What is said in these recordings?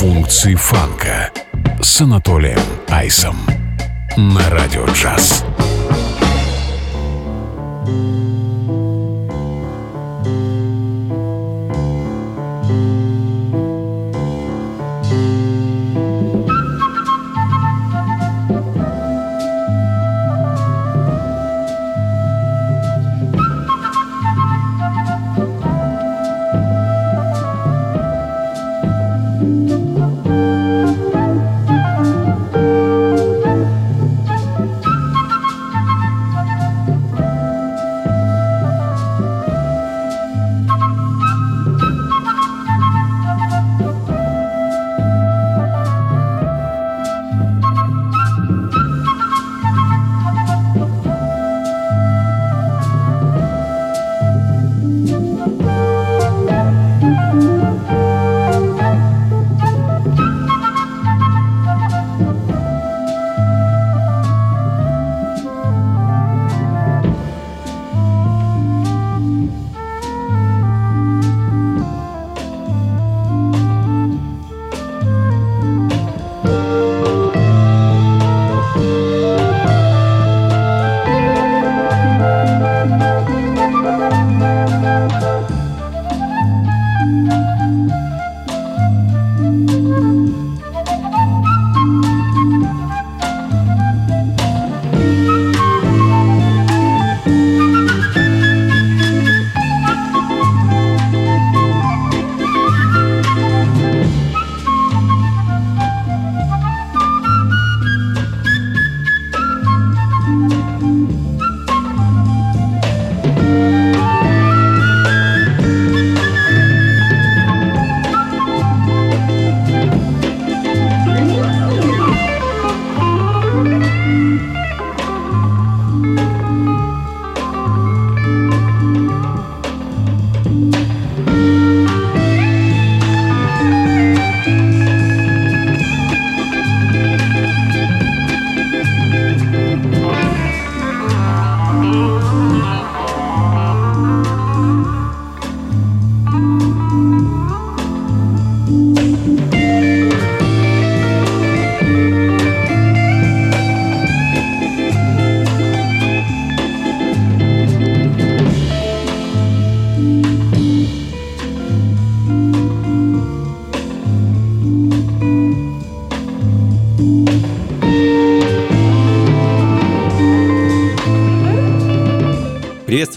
Функции фанка с Анатолием Айсом на Радио Джаз.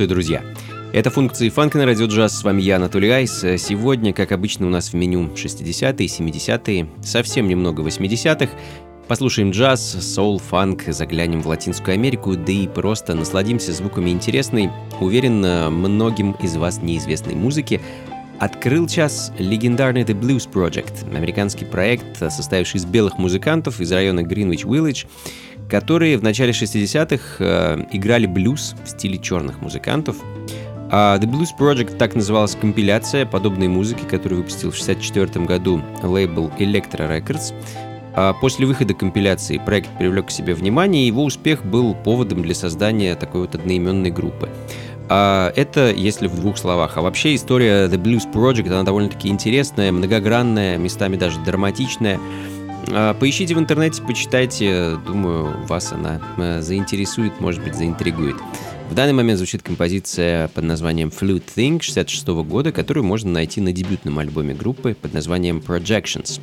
Приветствую, друзья! Это функции фанка на радио джаз. С вами я, Анатолий Айс. Сегодня, как обычно, у нас в меню 60-е, 70-е, совсем немного 80-х. Послушаем джаз, соул, фанк, заглянем в Латинскую Америку, да и просто насладимся звуками интересной, уверен, многим из вас неизвестной музыки. Открыл час легендарный The Blues Project, американский проект, состоявший из белых музыкантов из района Гринвич-Виллидж, которые в начале 60-х э, играли блюз в стиле черных музыкантов. А The Blues Project так называлась компиляция подобной музыки, которую выпустил в 1964 году лейбл Electro Records. А после выхода компиляции проект привлек к себе внимание, и его успех был поводом для создания такой вот одноименной группы. А это, если в двух словах. А вообще история The Blues Project, она довольно-таки интересная, многогранная, местами даже драматичная. А, поищите в интернете, почитайте. Думаю, вас она э, заинтересует, может быть, заинтригует. В данный момент звучит композиция под названием Flute Thing 66 года, которую можно найти на дебютном альбоме группы под названием Projections.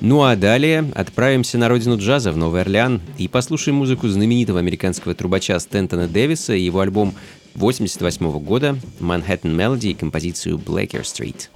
Ну а далее отправимся на родину джаза в Новый Орлеан и послушаем музыку знаменитого американского трубача Стентона Дэвиса и его альбом 88 года Manhattan Melody и композицию Blacker Street.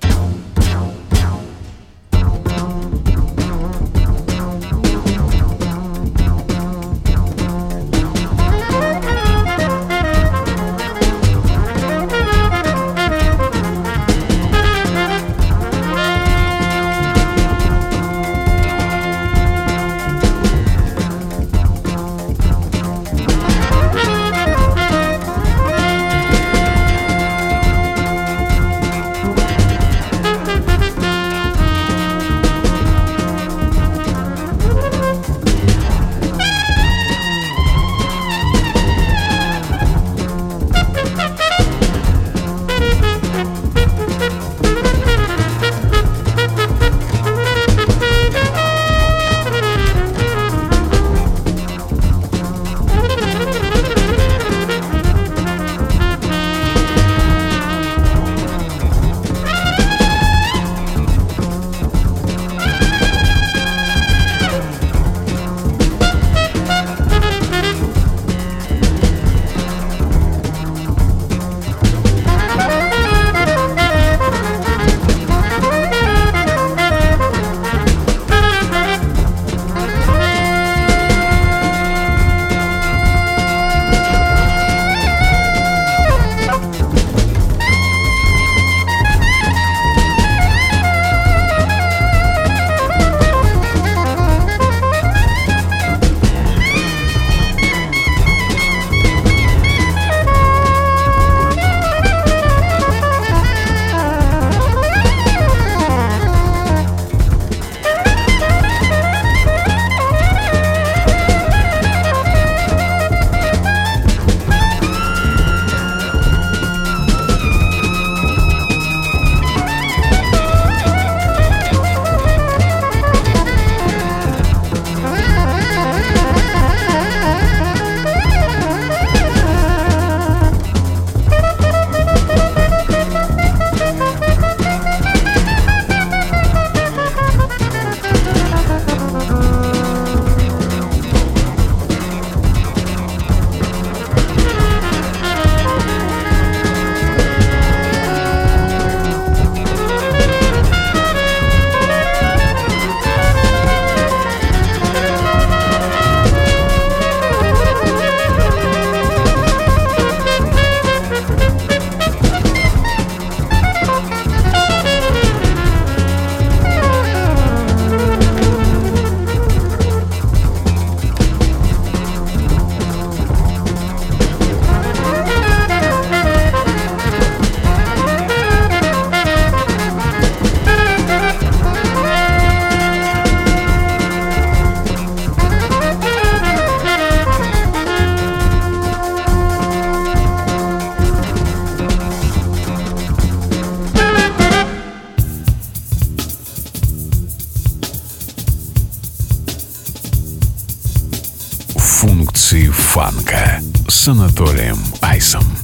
С Анатолием Айсом.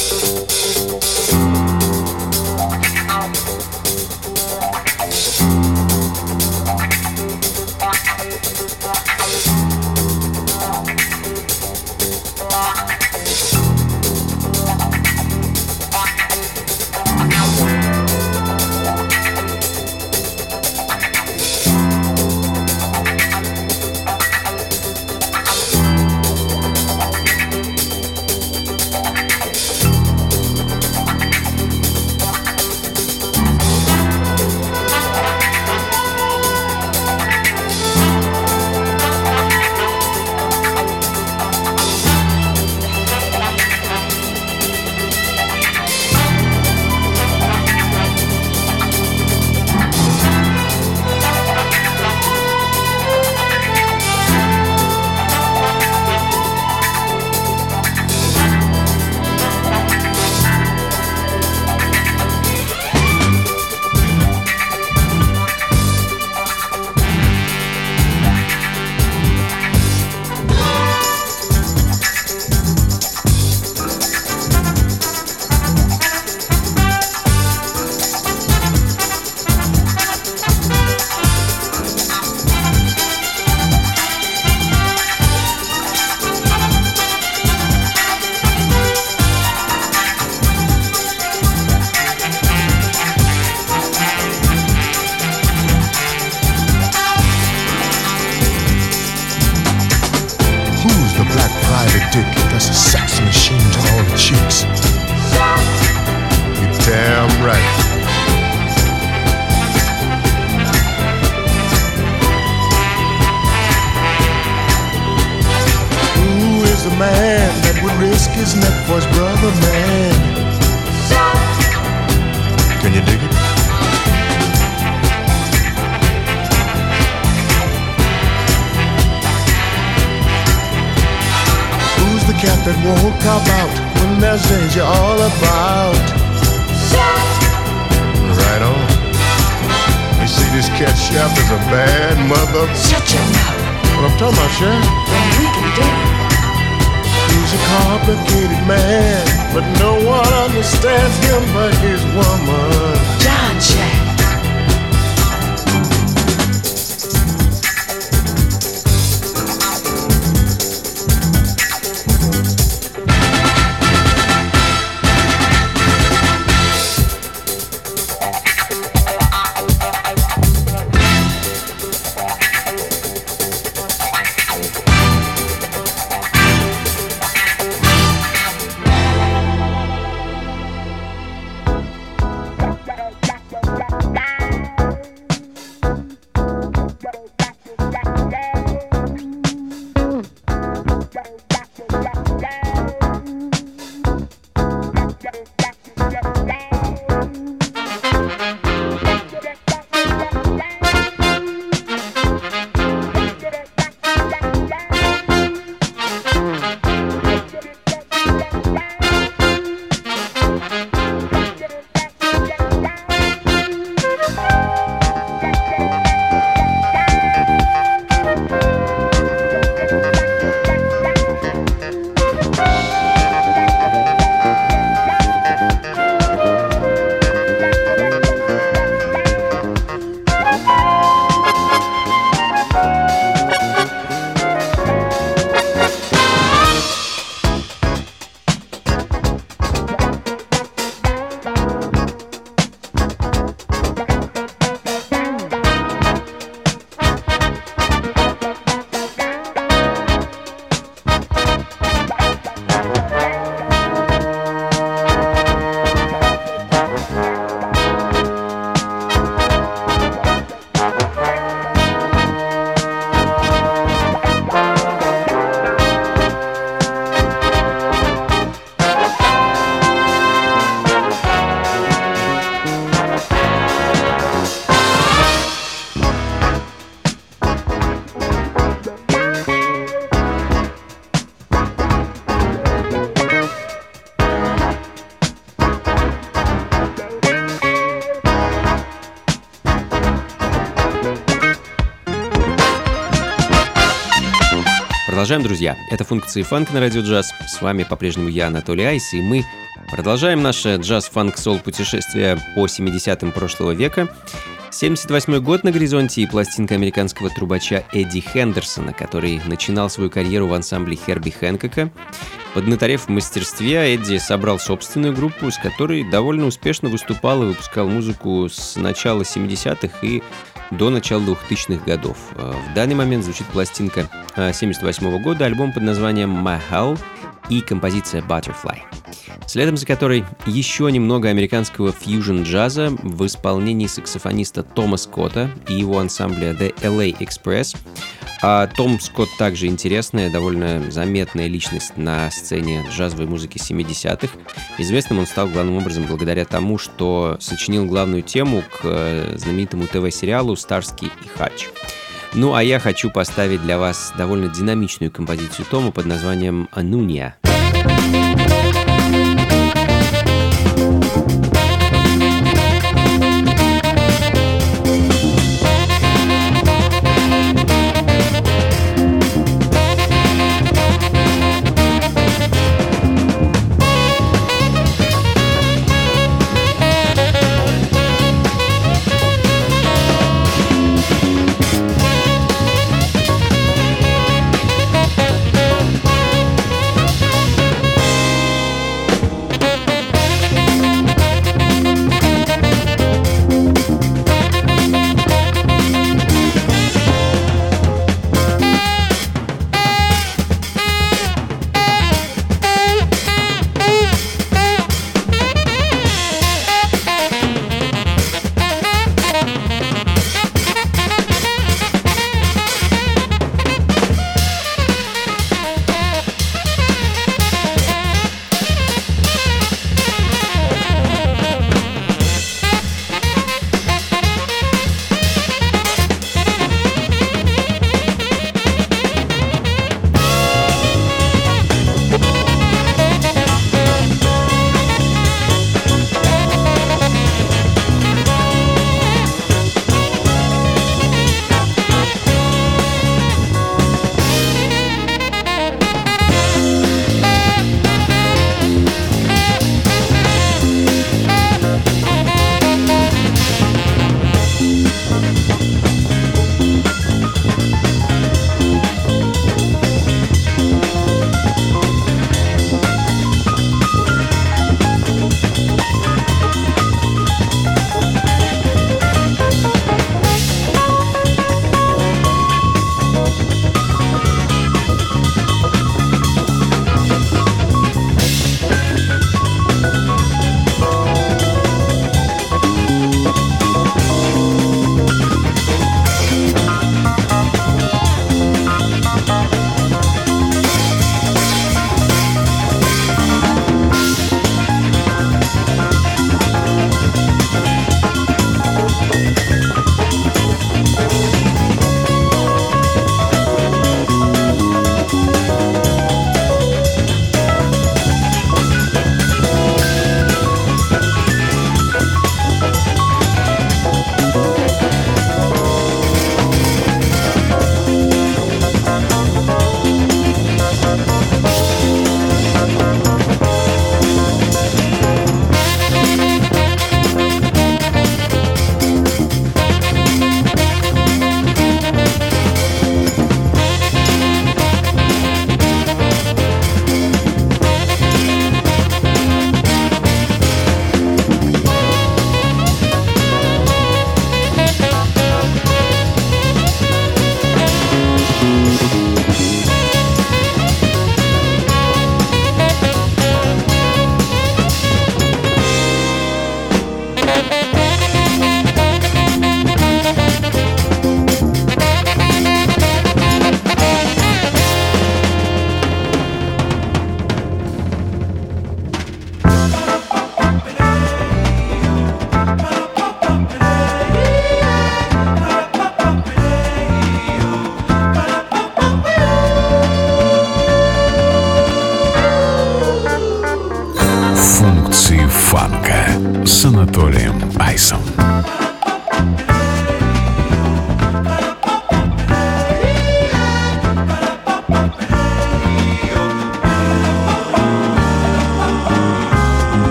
but no one understands him but Продолжаем, друзья. Это функции фанка на радио джаз. С вами по-прежнему я, Анатолий Айс, и мы продолжаем наше джаз-фанк-сол путешествие по 70-м прошлого века. 78 год на горизонте и пластинка американского трубача Эдди Хендерсона, который начинал свою карьеру в ансамбле Херби Хэнкока. Поднаторев в мастерстве, Эдди собрал собственную группу, с которой довольно успешно выступал и выпускал музыку с начала 70-х и до начала 2000-х годов. Э, в данный момент звучит пластинка 78 э, года, альбом под названием «My Hell» и композиция «Butterfly» следом за которой еще немного американского фьюжн-джаза в исполнении саксофониста Тома Скотта и его ансамбля The LA Express. А Том Скотт также интересная, довольно заметная личность на сцене джазовой музыки 70-х. Известным он стал главным образом благодаря тому, что сочинил главную тему к э, знаменитому ТВ-сериалу «Старский и Хач». Ну а я хочу поставить для вас довольно динамичную композицию Тома под названием «Ануния».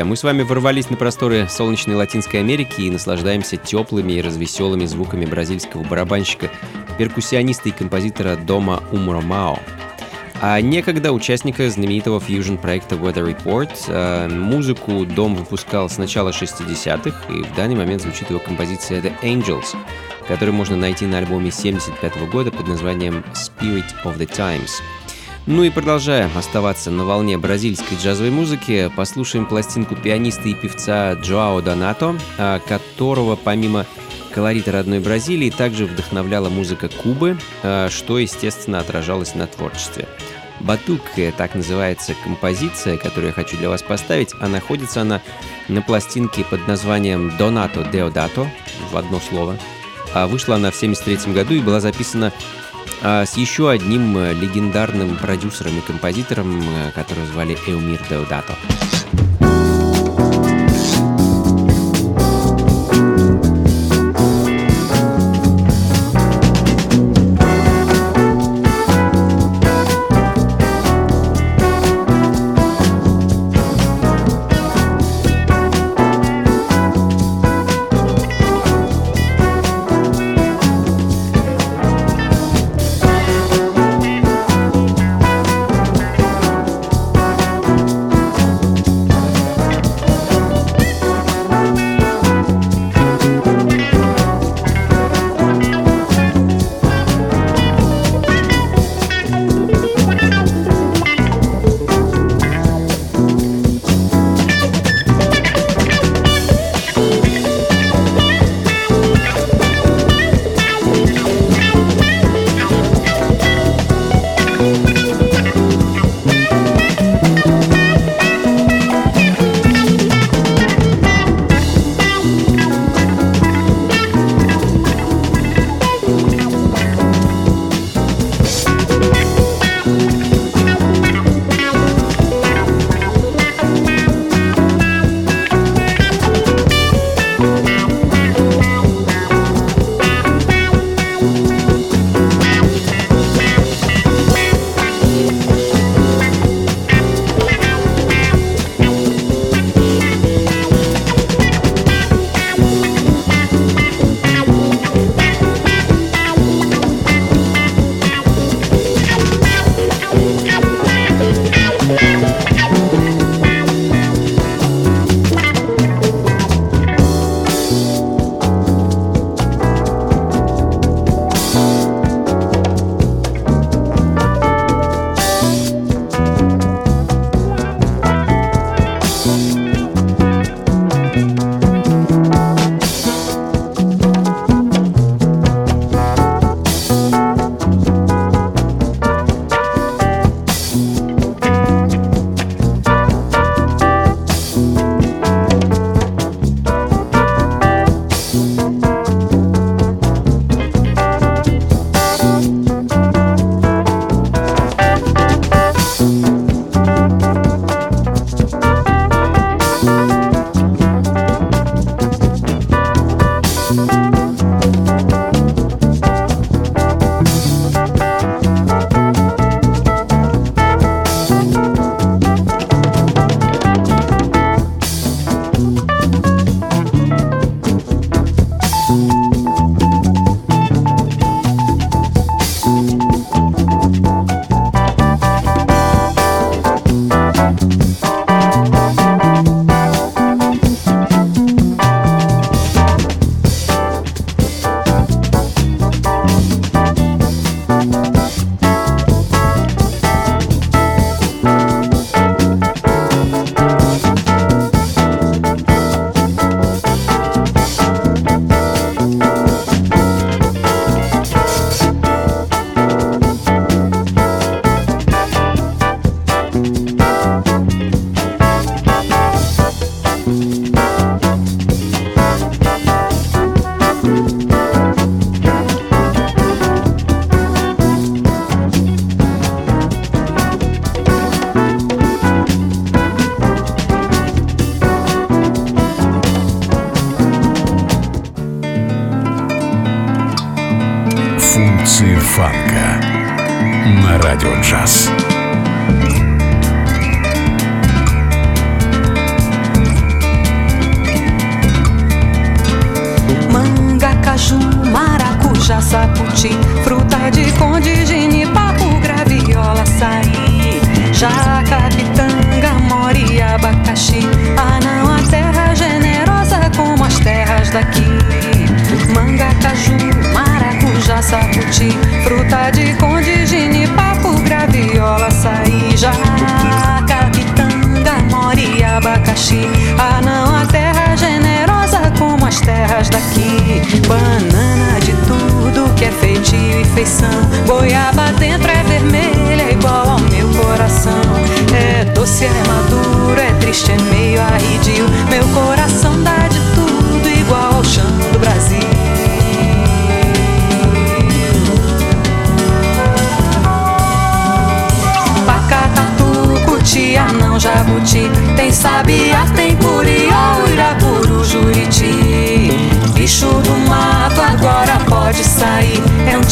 Друзья, мы с вами ворвались на просторы солнечной Латинской Америки и наслаждаемся теплыми и развеселыми звуками бразильского барабанщика, перкуссиониста и композитора Дома Умромао. А некогда участника знаменитого фьюжн-проекта Weather Report э, музыку Дом выпускал с начала 60-х, и в данный момент звучит его композиция The Angels, которую можно найти на альбоме 75 -го года под названием Spirit of the Times – ну и продолжая оставаться на волне бразильской джазовой музыки, послушаем пластинку пианиста и певца Джоао Донато, а, которого помимо колорита родной Бразилии также вдохновляла музыка Кубы, а, что, естественно, отражалось на творчестве. Батук — так называется композиция, которую я хочу для вас поставить, а находится она на пластинке под названием «Донато Деодато» в одно слово. А вышла она в 1973 году и была записана с еще одним э, легендарным продюсером и композитором, э, которого звали Эумир Деодато.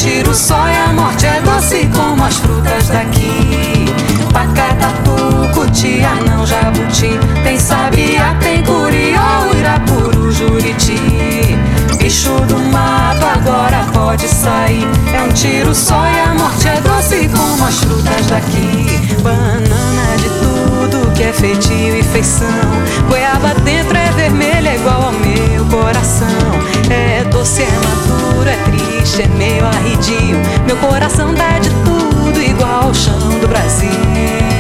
Um tiro só e a morte é doce como as frutas daqui. Pacatatu, cutia, não jabuti. Tem sabia, tem curió, irapuru, juriti. Bicho do mato agora pode sair. É um tiro só e a morte é doce como as frutas daqui. Banana que é feitio e feição. Goiaba dentro é vermelha igual ao meu coração. É doce, é maduro, é triste, é meio arredio. Meu coração dá de tudo igual ao chão do Brasil.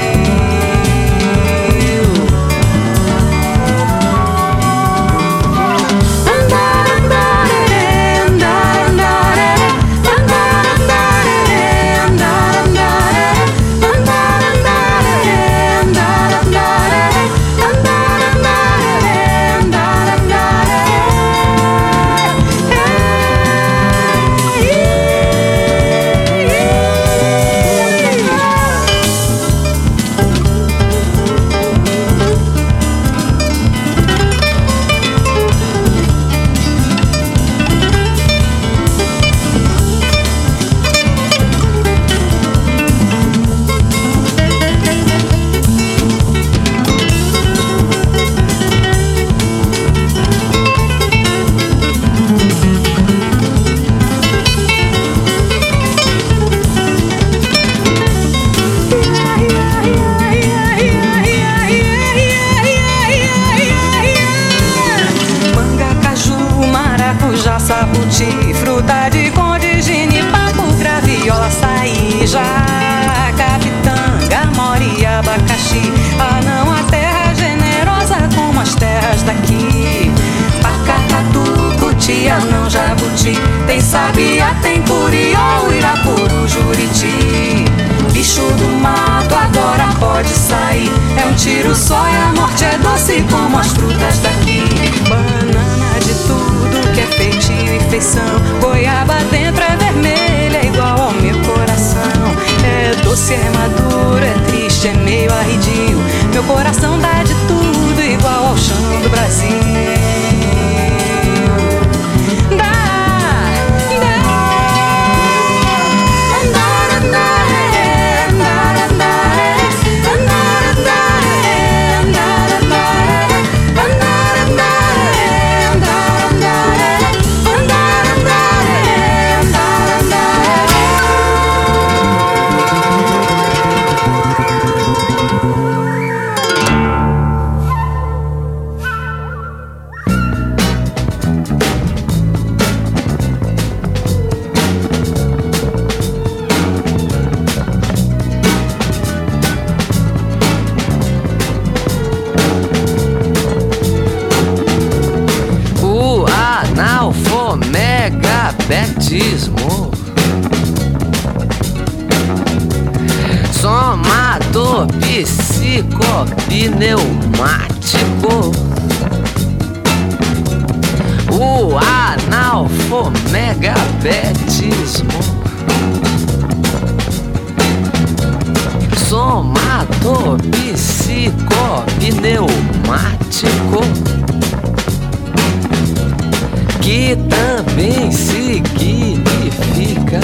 Jabuti. Tem sabia, tem curió, irapuru, juriti. Bicho do mato agora pode sair. É um tiro só e a morte é doce como as frutas daqui. Banana de tudo que é feitio e feição. Goiaba dentro é vermelha, igual ao meu coração. É doce, é maduro, é triste, é meio arredio. Meu coração dá de tudo igual ao chão psicopneumático que também significa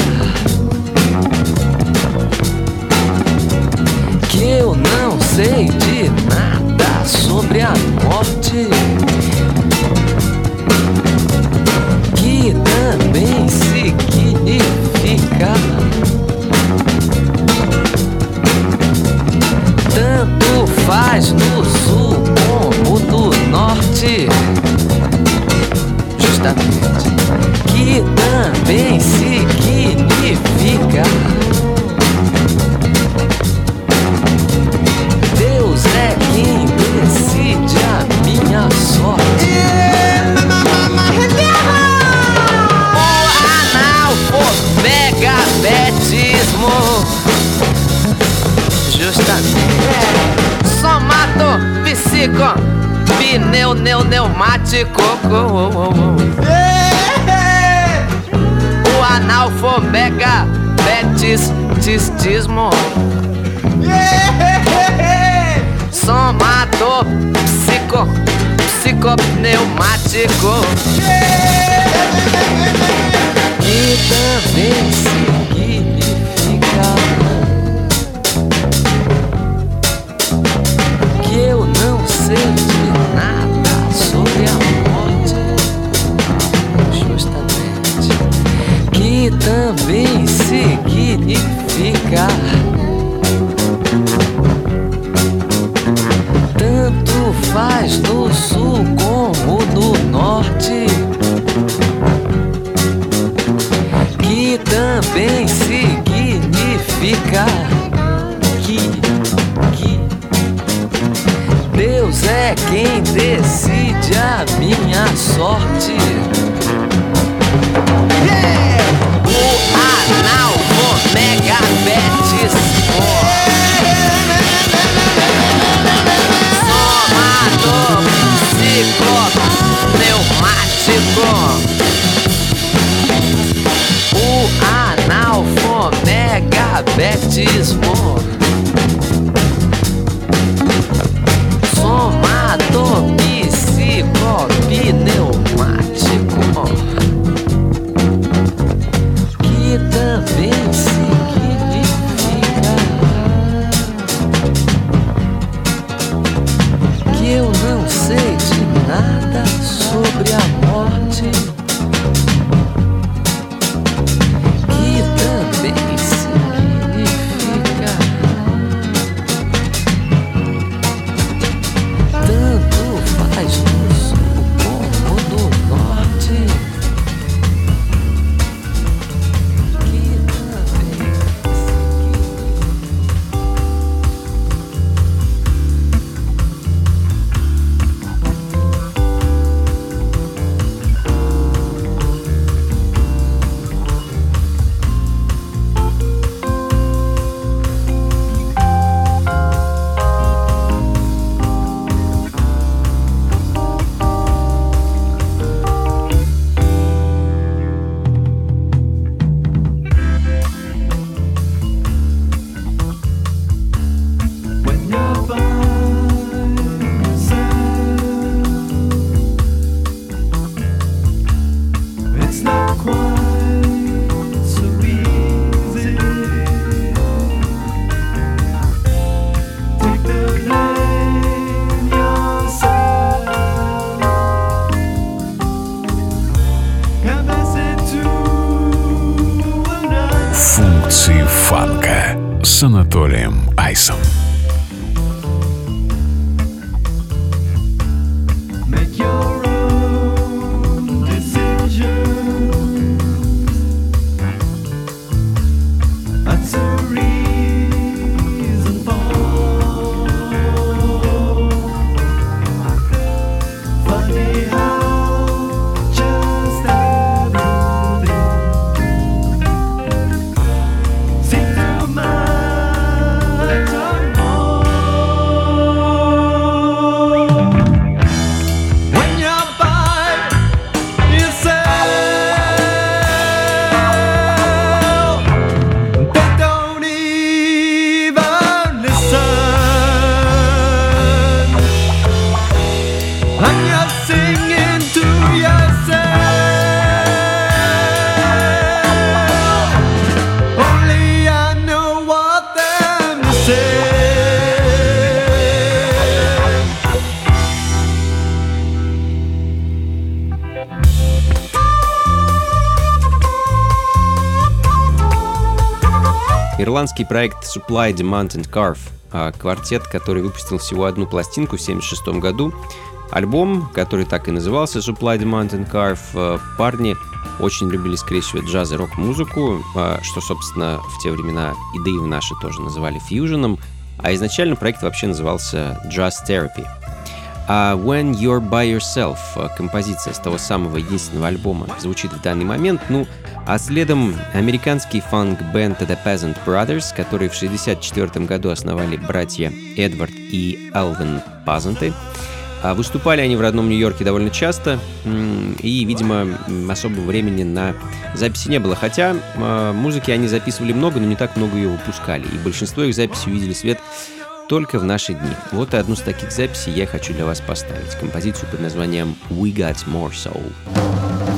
que eu não sei de nada sobre a morte. gente, justamente, que também significa Deus é quem decide a minha sorte. Por analfabetismo, justamente, somato psico pneu, neu, pneumático. O analfomega, betis, tistismo. Somato, psico, psicopneumático. E também significa também significa. Tanto faz no sul como no norte. Que também significa que, que Deus é quem decide a minha sorte. ciclo pneumático. O analfomegabetismo. Ирландский проект Supply Demand and Carve, а, квартет, который выпустил всего одну пластинку в 1976 году. Альбом, который так и назывался Supply Demand and Carve, а, парни очень любили скрещивать джаз и рок-музыку, а, что, собственно, в те времена и да и в наши тоже называли фьюженом, а изначально проект вообще назывался Jazz Therapy. А When You're By Yourself, э, композиция с того самого единственного альбома, звучит в данный момент. Ну, а следом американский фанк-бенд The Peasant Brothers, которые в 1964 году основали братья Эдвард и Алвин Пазанты. А выступали они в родном Нью-Йорке довольно часто, и, видимо, особого времени на записи не было. Хотя а, музыки они записывали много, но не так много ее выпускали. И большинство их записей увидели свет только в наши дни. Вот одну из таких записей я хочу для вас поставить. Композицию под названием «We Got More Soul».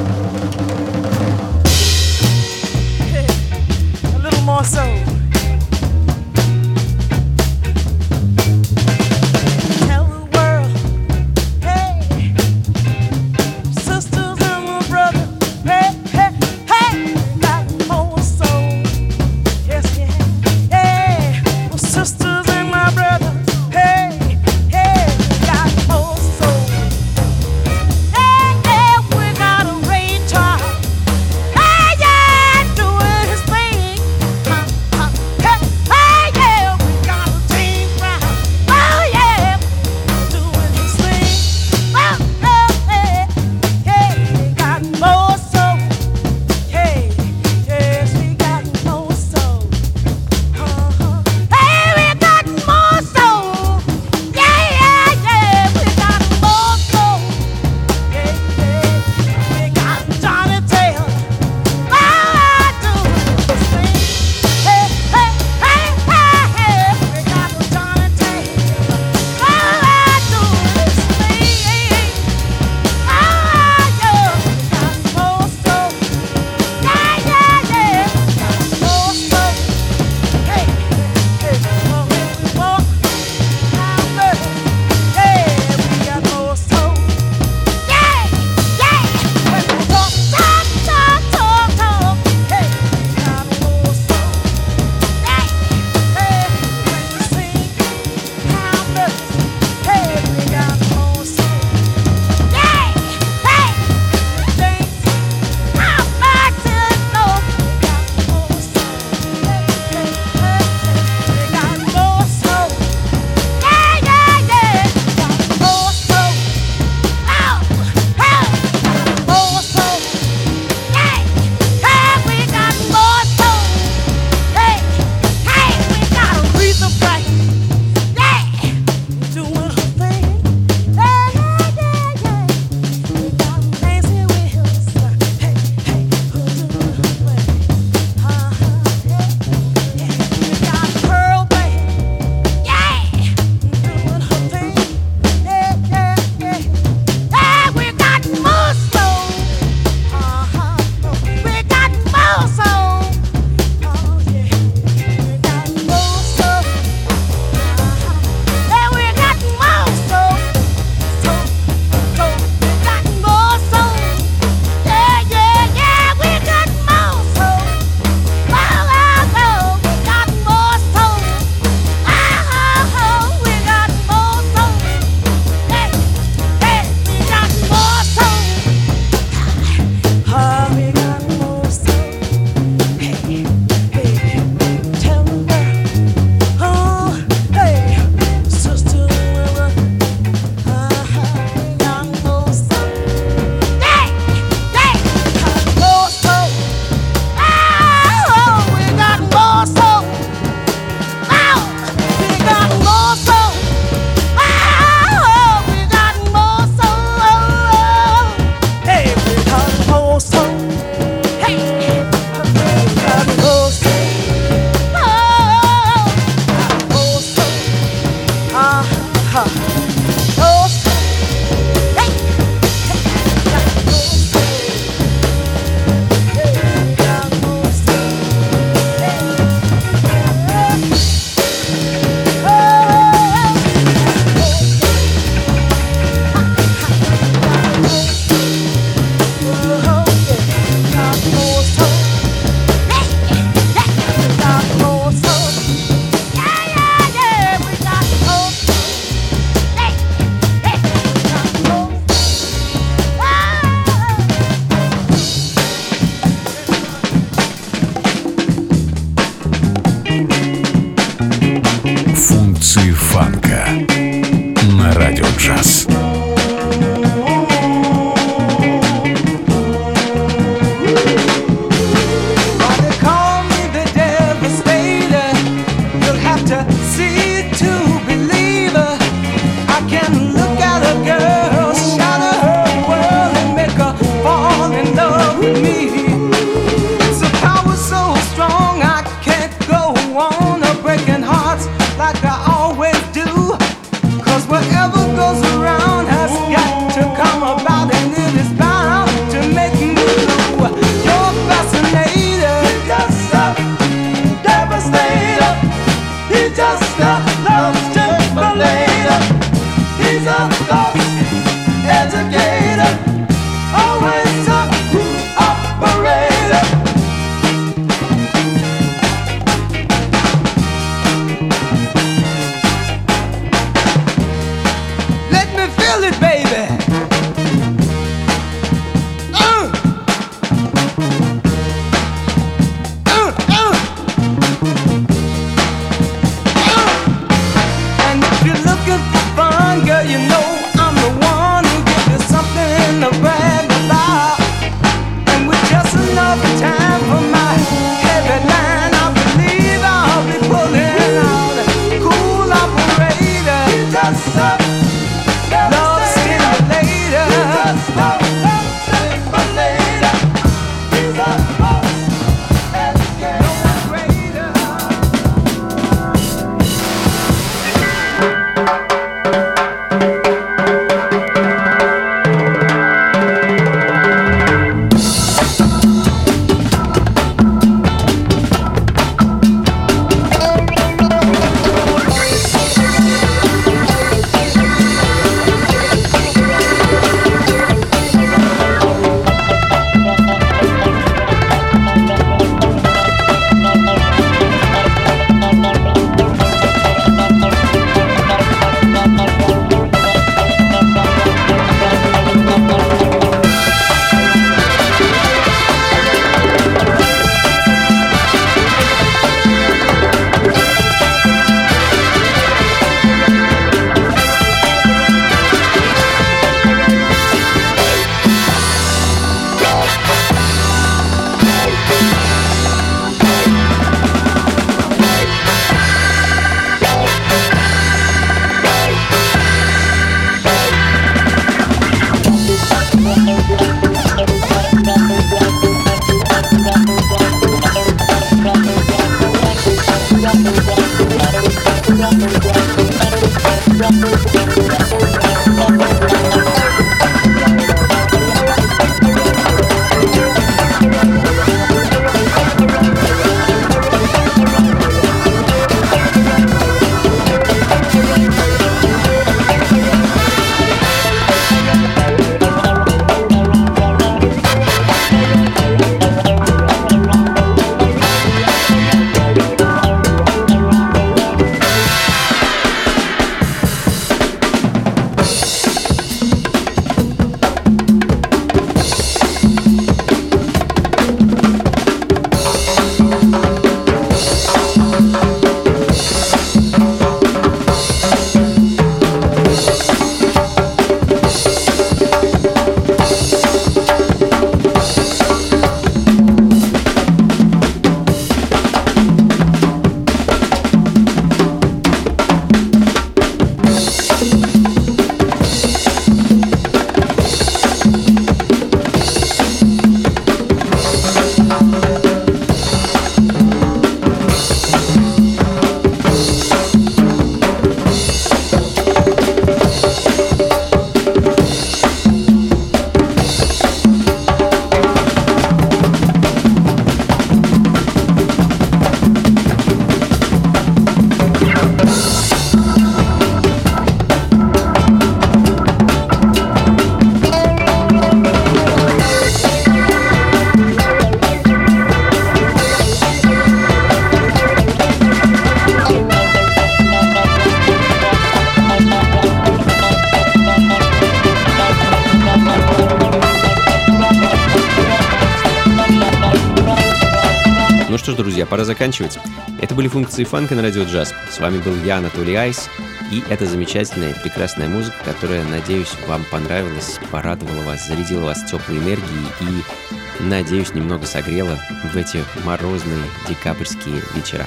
Заканчивать. Это были функции фанка на радио джаз. С вами был я, Анатолий Айс. И это замечательная, прекрасная музыка, которая, надеюсь, вам понравилась, порадовала вас, зарядила вас теплой энергией и, надеюсь, немного согрела в эти морозные декабрьские вечера.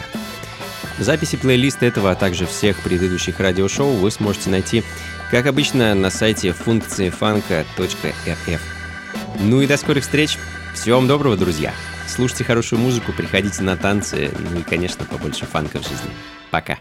Записи плейлиста этого, а также всех предыдущих радиошоу вы сможете найти, как обычно, на сайте функции фанка.рф. Ну и до скорых встреч! Всего вам доброго, друзья! Слушайте хорошую музыку, приходите на танцы, ну и, конечно, побольше фанка в жизни. Пока!